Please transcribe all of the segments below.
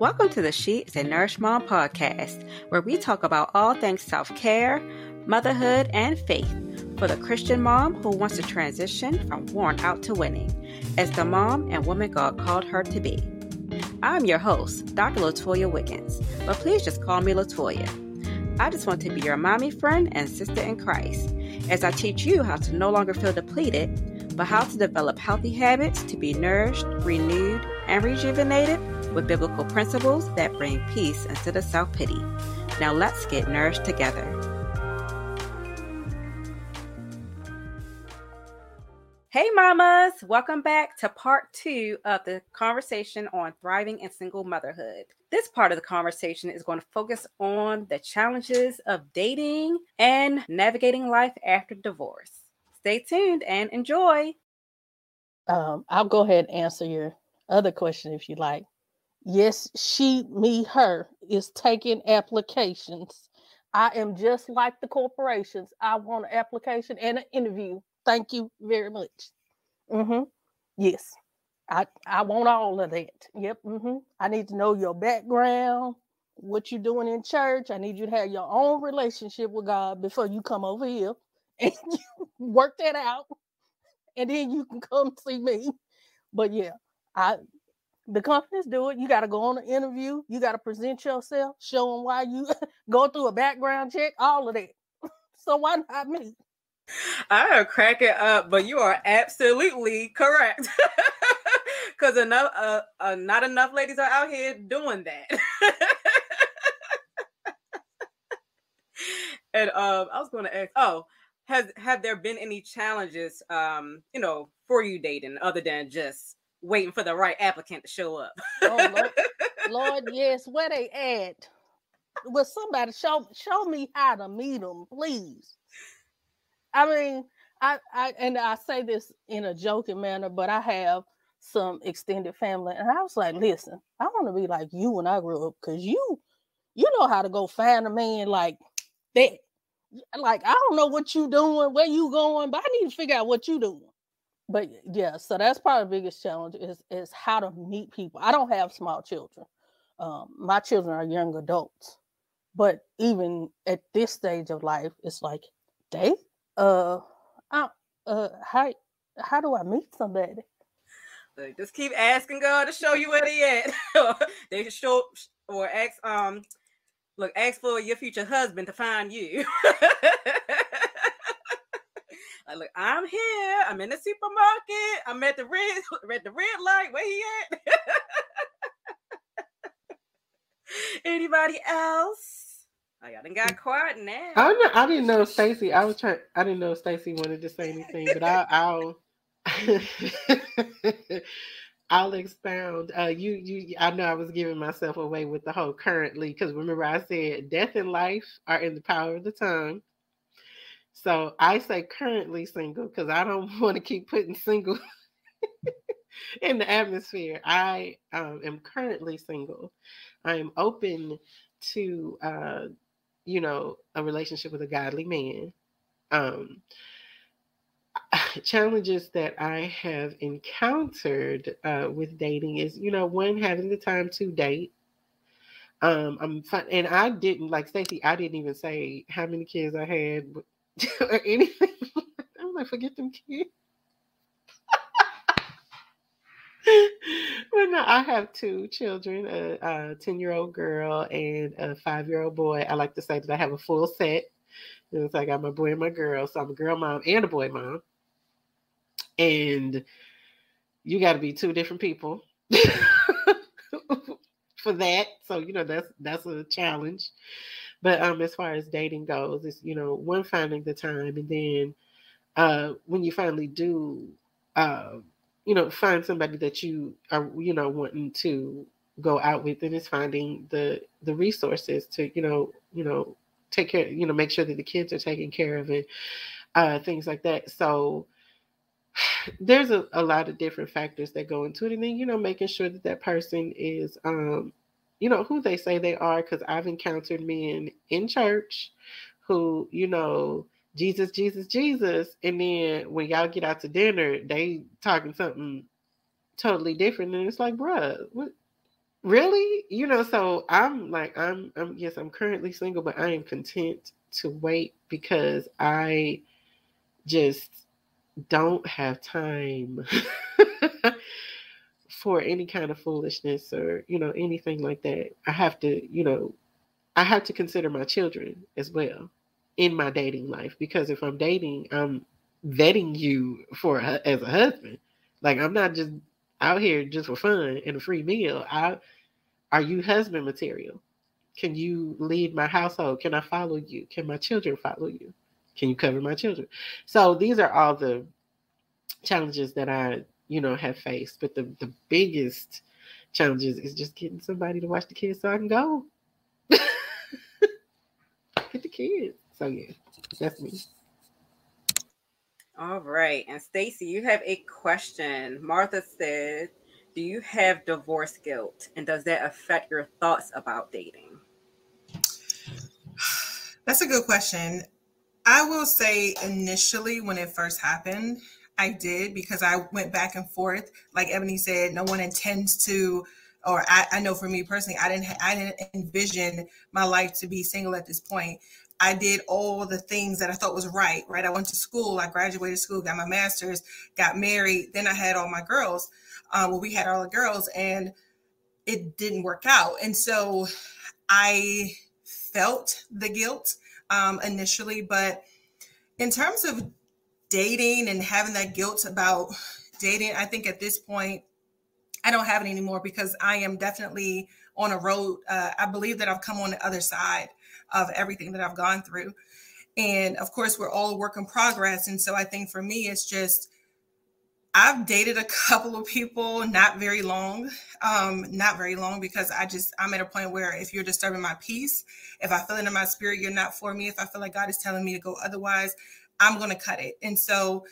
Welcome to the She is a Nourished Mom podcast, where we talk about all things self care, motherhood, and faith for the Christian mom who wants to transition from worn out to winning as the mom and woman God called her to be. I'm your host, Dr. LaToya Wiggins, but please just call me LaToya. I just want to be your mommy friend and sister in Christ as I teach you how to no longer feel depleted, but how to develop healthy habits to be nourished, renewed, and rejuvenated with biblical principles that bring peace instead of self pity. Now let's get nourished together. Hey, mamas, welcome back to part two of the conversation on thriving in single motherhood. This part of the conversation is going to focus on the challenges of dating and navigating life after divorce. Stay tuned and enjoy. Um, I'll go ahead and answer your other question if you like. Yes, she, me, her is taking applications. I am just like the corporations. I want an application and an interview Thank you very much. Mm-hmm. Yes. I, I want all of that. Yep. Mm-hmm. I need to know your background, what you're doing in church. I need you to have your own relationship with God before you come over here and you work that out. And then you can come see me. But yeah, I the companies do it. You got to go on an interview. You got to present yourself, show them why you go through a background check, all of that. so why not me? I am cracking up, but you are absolutely correct. Because enough, uh, uh, not enough ladies are out here doing that. and um, I was going to ask, oh, has have there been any challenges, um, you know, for you dating other than just waiting for the right applicant to show up? oh Lord, Lord, yes, where they at? Will somebody show show me how to meet them, please? I mean, I, I and I say this in a joking manner, but I have some extended family, and I was like, listen, I want to be like you when I grew up, because you you know how to go find a man like that. Like, I don't know what you doing, where you going, but I need to figure out what you doing. But yeah, so that's probably the biggest challenge is is how to meet people. I don't have small children. Um, my children are young adults, but even at this stage of life, it's like they uh, I, uh, how how do I meet somebody? Like, just keep asking God to show you where they at. they show or ask um look ask for your future husband to find you. like, look, I'm here. I'm in the supermarket. I'm at the red at the red light. Where he at? Anybody else? Oh, y'all done got quiet now. I know, I didn't know Stacy. I was trying. I didn't know Stacy wanted to say anything, but I, I'll. I'll expound. Uh, you, you. I know I was giving myself away with the whole currently because remember I said death and life are in the power of the tongue. So I say currently single because I don't want to keep putting single in the atmosphere. I um, am currently single. I am open to uh, you know, a relationship with a godly man. Um, challenges that I have encountered uh, with dating is, you know, one having the time to date. Um, I'm fine, and I didn't like Stacy. I didn't even say how many kids I had or anything. I'm like, forget them kids. but no, I have two children, a 10 year old girl and a five year old boy. I like to say that I have a full set. Like I got my boy and my girl. So I'm a girl mom and a boy mom. And you got to be two different people for that. So, you know, that's that's a challenge. But um as far as dating goes, it's you know, one finding the time and then uh when you finally do uh you know, find somebody that you are, you know, wanting to go out with and is finding the the resources to, you know, you know, take care, you know, make sure that the kids are taken care of and uh, things like that. So there's a, a lot of different factors that go into it. And then, you know, making sure that that person is, um, you know, who they say they are. Cause I've encountered men in church who, you know, Jesus, Jesus, Jesus. And then when y'all get out to dinner, they talking something totally different. And it's like, bruh, what really, you know, so I'm like, I'm, I'm, yes, I'm currently single, but I am content to wait because I just don't have time for any kind of foolishness or, you know, anything like that. I have to, you know, I have to consider my children as well in my dating life because if I'm dating, I'm vetting you for as a husband. Like I'm not just out here just for fun and a free meal. I are you husband material? Can you lead my household? Can I follow you? Can my children follow you? Can you cover my children? So these are all the challenges that I, you know, have faced. But the, the biggest challenges is just getting somebody to watch the kids so I can go. Get the kids. So yeah, that's me. All right. And Stacy, you have a question. Martha said, Do you have divorce guilt? And does that affect your thoughts about dating? That's a good question. I will say initially when it first happened, I did because I went back and forth. Like Ebony said, no one intends to, or I, I know for me personally, I didn't I didn't envision my life to be single at this point. I did all the things that I thought was right, right? I went to school, I graduated school, got my master's, got married. Then I had all my girls. Um, well, we had all the girls and it didn't work out. And so I felt the guilt um, initially, but in terms of dating and having that guilt about dating, I think at this point, I don't have it anymore because I am definitely on a road. Uh, I believe that I've come on the other side of everything that I've gone through. And of course, we're all a work in progress. And so I think for me, it's just, I've dated a couple of people, not very long, um, not very long, because I just, I'm at a point where if you're disturbing my peace, if I feel it in my spirit, you're not for me. If I feel like God is telling me to go otherwise, I'm going to cut it. And so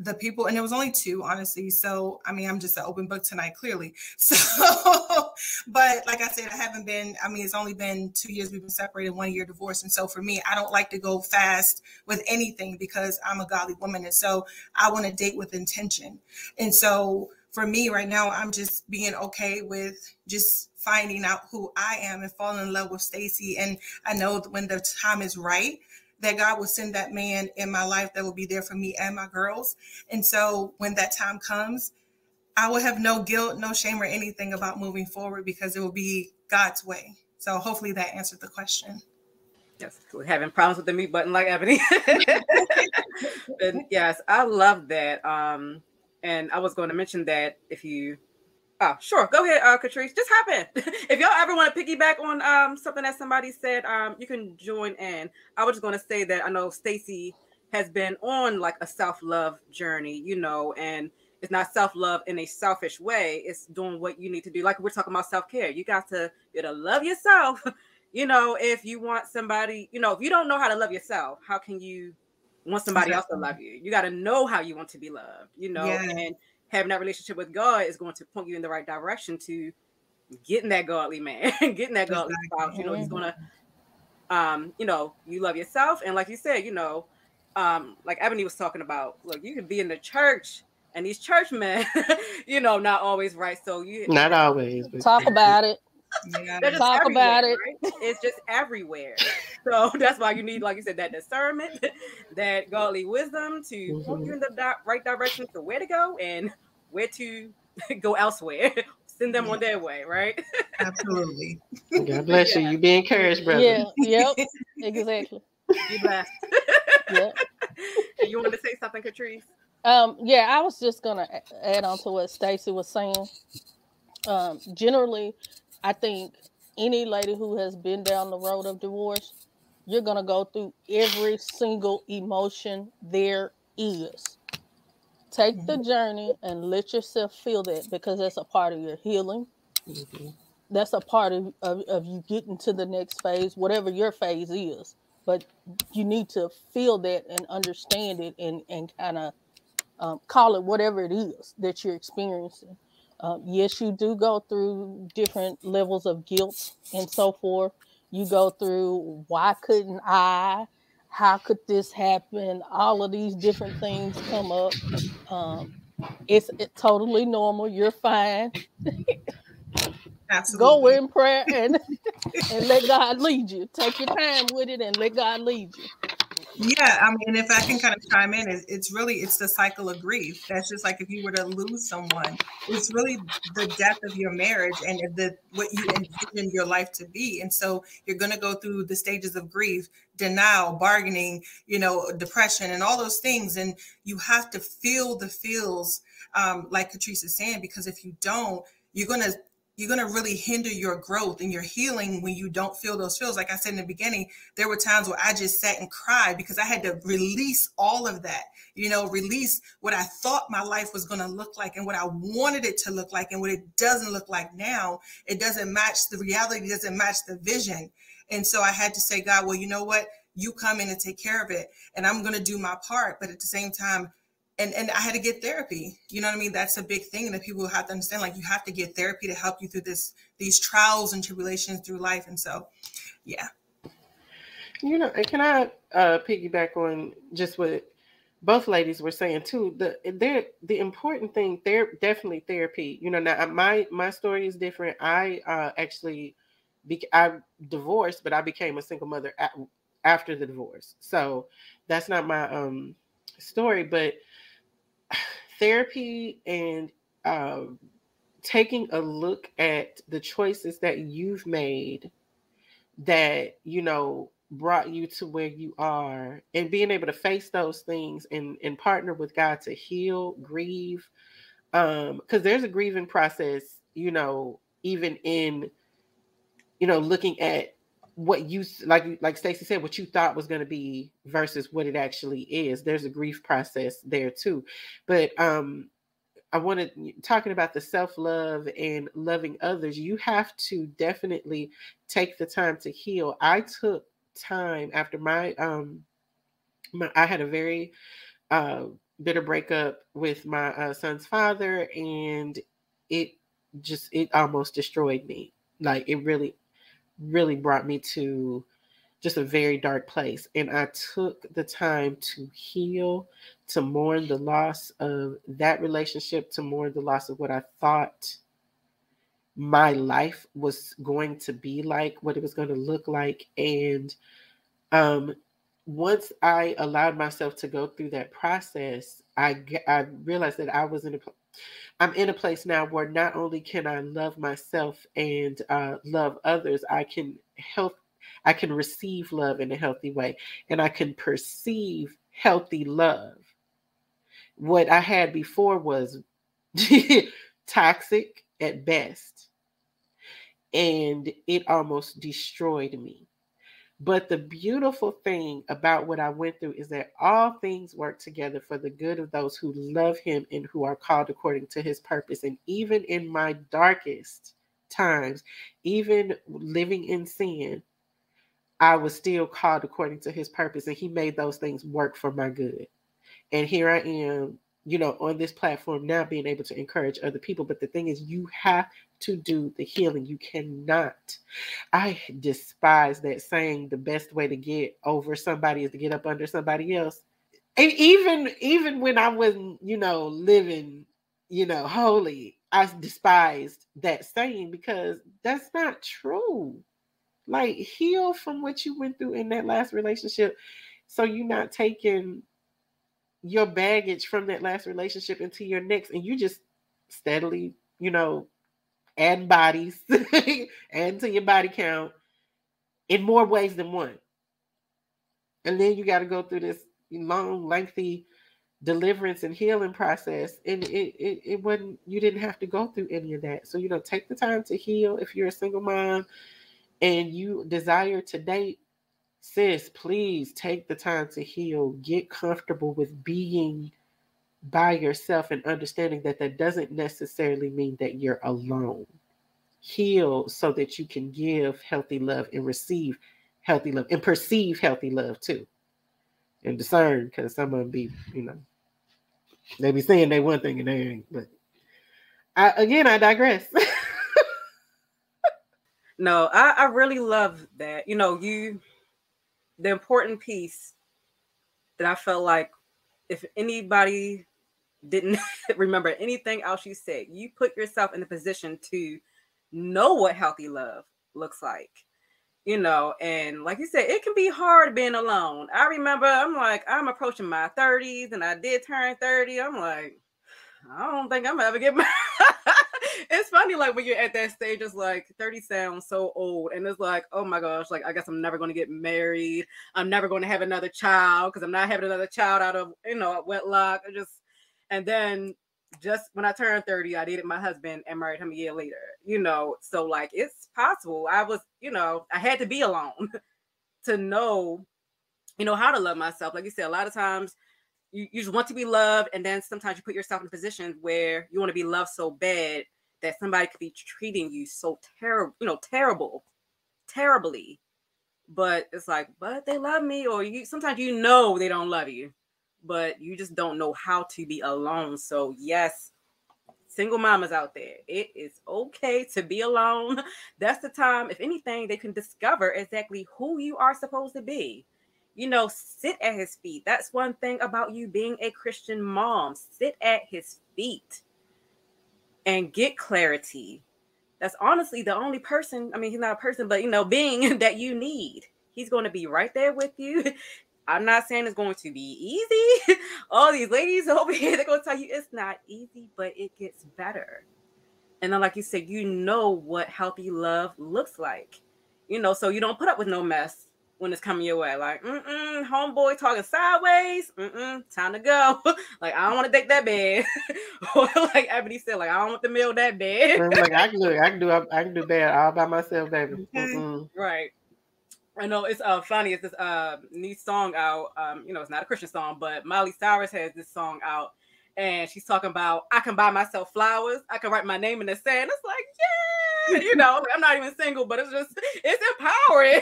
the people, and it was only two, honestly. So, I mean, I'm just an open book tonight, clearly. So, but like I said, I haven't been, I mean, it's only been two years we've been separated, one year divorced. And so for me, I don't like to go fast with anything because I'm a godly woman. And so I want to date with intention. And so for me right now, I'm just being okay with just finding out who I am and falling in love with Stacy. And I know when the time is right, that God will send that man in my life that will be there for me and my girls. And so when that time comes, I will have no guilt, no shame, or anything about moving forward because it will be God's way. So hopefully that answered the question. Yes, we're having problems with the mute button like Ebony. yes, I love that. Um, and I was going to mention that if you Oh, sure. Go ahead, uh, Katrice. Just hop in. if y'all ever want to piggyback on um something that somebody said, um, you can join in. I was just going to say that I know Stacy has been on like a self-love journey, you know, and it's not self-love in a selfish way. It's doing what you need to do. Like we're talking about self-care. You got to you got to love yourself. you know, if you want somebody, you know, if you don't know how to love yourself, how can you want somebody else to love you? You got to know how you want to be loved, you know, yeah. and having that relationship with God is going to point you in the right direction to getting that godly man, getting that godly spouse. You know, he's gonna um, you know, you love yourself. And like you said, you know, um, like Ebony was talking about, look, you could be in the church and these churchmen, you know, not always right. So you not always talk about it. Yeah, talk about it. Right? It's just everywhere. So that's why you need, like you said, that discernment, that godly wisdom to mm-hmm. point you in the di- right direction to where to go and where to go elsewhere. Send them yeah. on their way, right? Absolutely. God bless yeah. you. You be encouraged, brother. Yeah. Yep. exactly. You blessed. yep. And you want to say something, Katrice? Um, yeah, I was just gonna add on to what Stacy was saying. Um, generally, I think any lady who has been down the road of divorce, you're going to go through every single emotion there is. Take the mm-hmm. journey and let yourself feel that because that's a part of your healing. Mm-hmm. That's a part of, of, of you getting to the next phase, whatever your phase is. But you need to feel that and understand it and, and kind of um, call it whatever it is that you're experiencing. Um, yes, you do go through different levels of guilt and so forth. You go through why couldn't I? How could this happen? All of these different things come up. Um, it's, it's totally normal. You're fine. Absolutely. Go in prayer and and let God lead you. Take your time with it and let God lead you. Yeah, I mean, if I can kind of chime in, it's really it's the cycle of grief. That's just like if you were to lose someone, it's really the death of your marriage and the what you envision your life to be. And so you're going to go through the stages of grief, denial, bargaining, you know, depression, and all those things. And you have to feel the feels, um, like Katrice is saying, because if you don't, you're going to you're going to really hinder your growth and your healing when you don't feel those feels. Like I said in the beginning, there were times where I just sat and cried because I had to release all of that, you know, release what I thought my life was going to look like and what I wanted it to look like and what it doesn't look like now. It doesn't match the reality, doesn't match the vision. And so I had to say, God, well, you know what? You come in and take care of it, and I'm going to do my part. But at the same time, and and I had to get therapy. You know what I mean? That's a big thing that people have to understand. Like you have to get therapy to help you through this these trials and tribulations through life. And so, yeah. You know, can I uh, piggyback on just what both ladies were saying too? The there the important thing there definitely therapy. You know, now my my story is different. I uh, actually be, I divorced, but I became a single mother at, after the divorce. So that's not my um story, but therapy and um, taking a look at the choices that you've made that you know brought you to where you are and being able to face those things and and partner with god to heal grieve um because there's a grieving process you know even in you know looking at what you like like Stacy said what you thought was going to be versus what it actually is there's a grief process there too. But um I wanted talking about the self-love and loving others you have to definitely take the time to heal. I took time after my um my I had a very uh bitter breakup with my uh, son's father and it just it almost destroyed me. Like it really really brought me to just a very dark place. And I took the time to heal, to mourn the loss of that relationship, to mourn the loss of what I thought my life was going to be like, what it was going to look like. And um, once I allowed myself to go through that process, I, I realized that I was in a I'm in a place now where not only can I love myself and uh, love others, I can help, I can receive love in a healthy way, and I can perceive healthy love. What I had before was toxic at best, and it almost destroyed me. But the beautiful thing about what I went through is that all things work together for the good of those who love him and who are called according to his purpose. And even in my darkest times, even living in sin, I was still called according to his purpose. And he made those things work for my good. And here I am you know, on this platform now being able to encourage other people. But the thing is, you have to do the healing. You cannot. I despise that saying the best way to get over somebody is to get up under somebody else. And even even when I wasn't, you know, living, you know, holy, I despised that saying because that's not true. Like heal from what you went through in that last relationship so you're not taking your baggage from that last relationship into your next and you just steadily you know add bodies add to your body count in more ways than one. And then you got to go through this long lengthy deliverance and healing process and it, it it wasn't you didn't have to go through any of that. So you know take the time to heal if you're a single mom and you desire to date sis, please take the time to heal. Get comfortable with being by yourself and understanding that that doesn't necessarily mean that you're alone. Heal so that you can give healthy love and receive healthy love and perceive healthy love too. And discern because some of them be, you know, they be saying they one thing and they ain't. But I, again, I digress. no, I, I really love that. You know, you the important piece that I felt like if anybody didn't remember anything else you said, you put yourself in the position to know what healthy love looks like you know and like you said it can be hard being alone. I remember i'm like i'm approaching my 30s and i did turn 30 i'm like i don't think i'm ever get married it's funny like when you're at that stage it's like 30 sounds so old and it's like oh my gosh like i guess i'm never going to get married. I'm never going to have another child because i'm not having another child out of you know wedlock. I just and then just when i turned 30 i dated my husband and married him a year later you know? So like it's possible. I was you know i had to be alone to know you know how to love myself. Like you said a lot of times you, you just want to be loved and then sometimes you put yourself in positions where you want to be loved so bad that somebody could be treating you so terrible, you know, terrible, terribly. But it's like, but they love me, or you sometimes you know they don't love you, but you just don't know how to be alone. So, yes, single mamas out there, it is okay to be alone. That's the time, if anything, they can discover exactly who you are supposed to be. You know, sit at his feet. That's one thing about you being a Christian mom. Sit at his feet and get clarity. That's honestly the only person, I mean, he's not a person, but you know, being that you need. He's going to be right there with you. I'm not saying it's going to be easy. All these ladies over here, they're going to tell you it's not easy, but it gets better. And then, like you said, you know what healthy love looks like. You know, so you don't put up with no mess when it's coming your way. Like, mm-mm, homeboy talking sideways. Mm-mm, time to go. like, I don't want to take that bed. or like Ebony said, like, I don't want the meal that bad. like, I can do, I can do, I can do bad all by myself, baby. Mm-mm. Right. I know it's uh funny. It's this uh new song out. Um, you know, it's not a Christian song, but Miley Cyrus has this song out, and she's talking about I can buy myself flowers. I can write my name in the sand. It's like, yeah, you know, I'm not even single, but it's just it's empowering.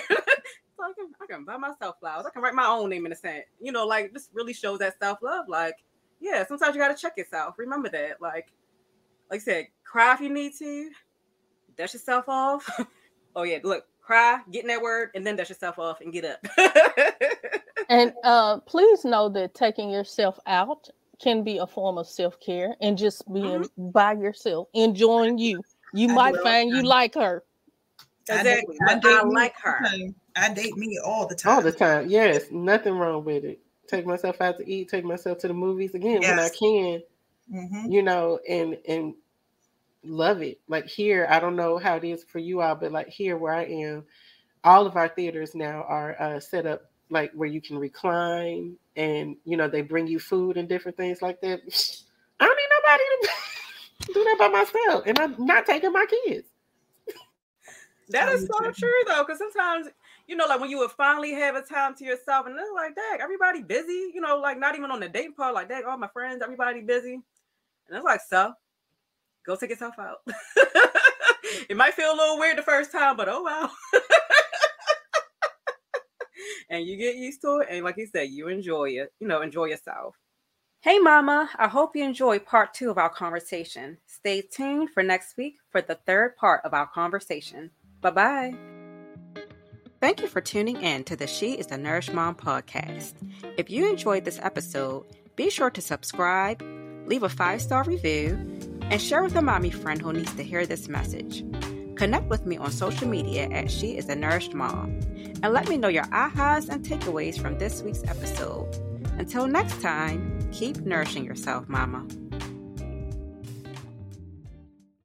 So I can I can buy myself flowers. I can write my own name in the sand. You know, like this really shows that self love. Like, yeah, sometimes you got to check yourself. Remember that. Like, like I said, cry if you need to. Dust yourself off. oh yeah, look, cry, get in that word, and then dust yourself off and get up. and uh, please know that taking yourself out can be a form of self care and just being mm-hmm. by yourself, enjoying you. You I might find you like her. Exactly. I, I, I like her. I date me all the time. All the time. Yes, nothing wrong with it. Take myself out to eat. Take myself to the movies again yes. when I can. Mm-hmm. You know, and and love it. Like here, I don't know how it is for you all, but like here where I am, all of our theaters now are uh, set up like where you can recline, and you know they bring you food and different things like that. I don't need nobody to do that by myself, and I'm not taking my kids. That is so true though, because sometimes you know, like when you would finally have a time to yourself, and it's like, dang, everybody busy, you know, like not even on the dating part, like, dang, all my friends, everybody busy. And it's like, so go take yourself out. it might feel a little weird the first time, but oh wow. and you get used to it. And like you said, you enjoy it, you know, enjoy yourself. Hey, Mama, I hope you enjoyed part two of our conversation. Stay tuned for next week for the third part of our conversation. Bye bye. Thank you for tuning in to the She is the Nourished Mom podcast. If you enjoyed this episode, be sure to subscribe, leave a five star review, and share with a mommy friend who needs to hear this message. Connect with me on social media at She is a Nourished Mom and let me know your ahas and takeaways from this week's episode. Until next time, keep nourishing yourself, Mama.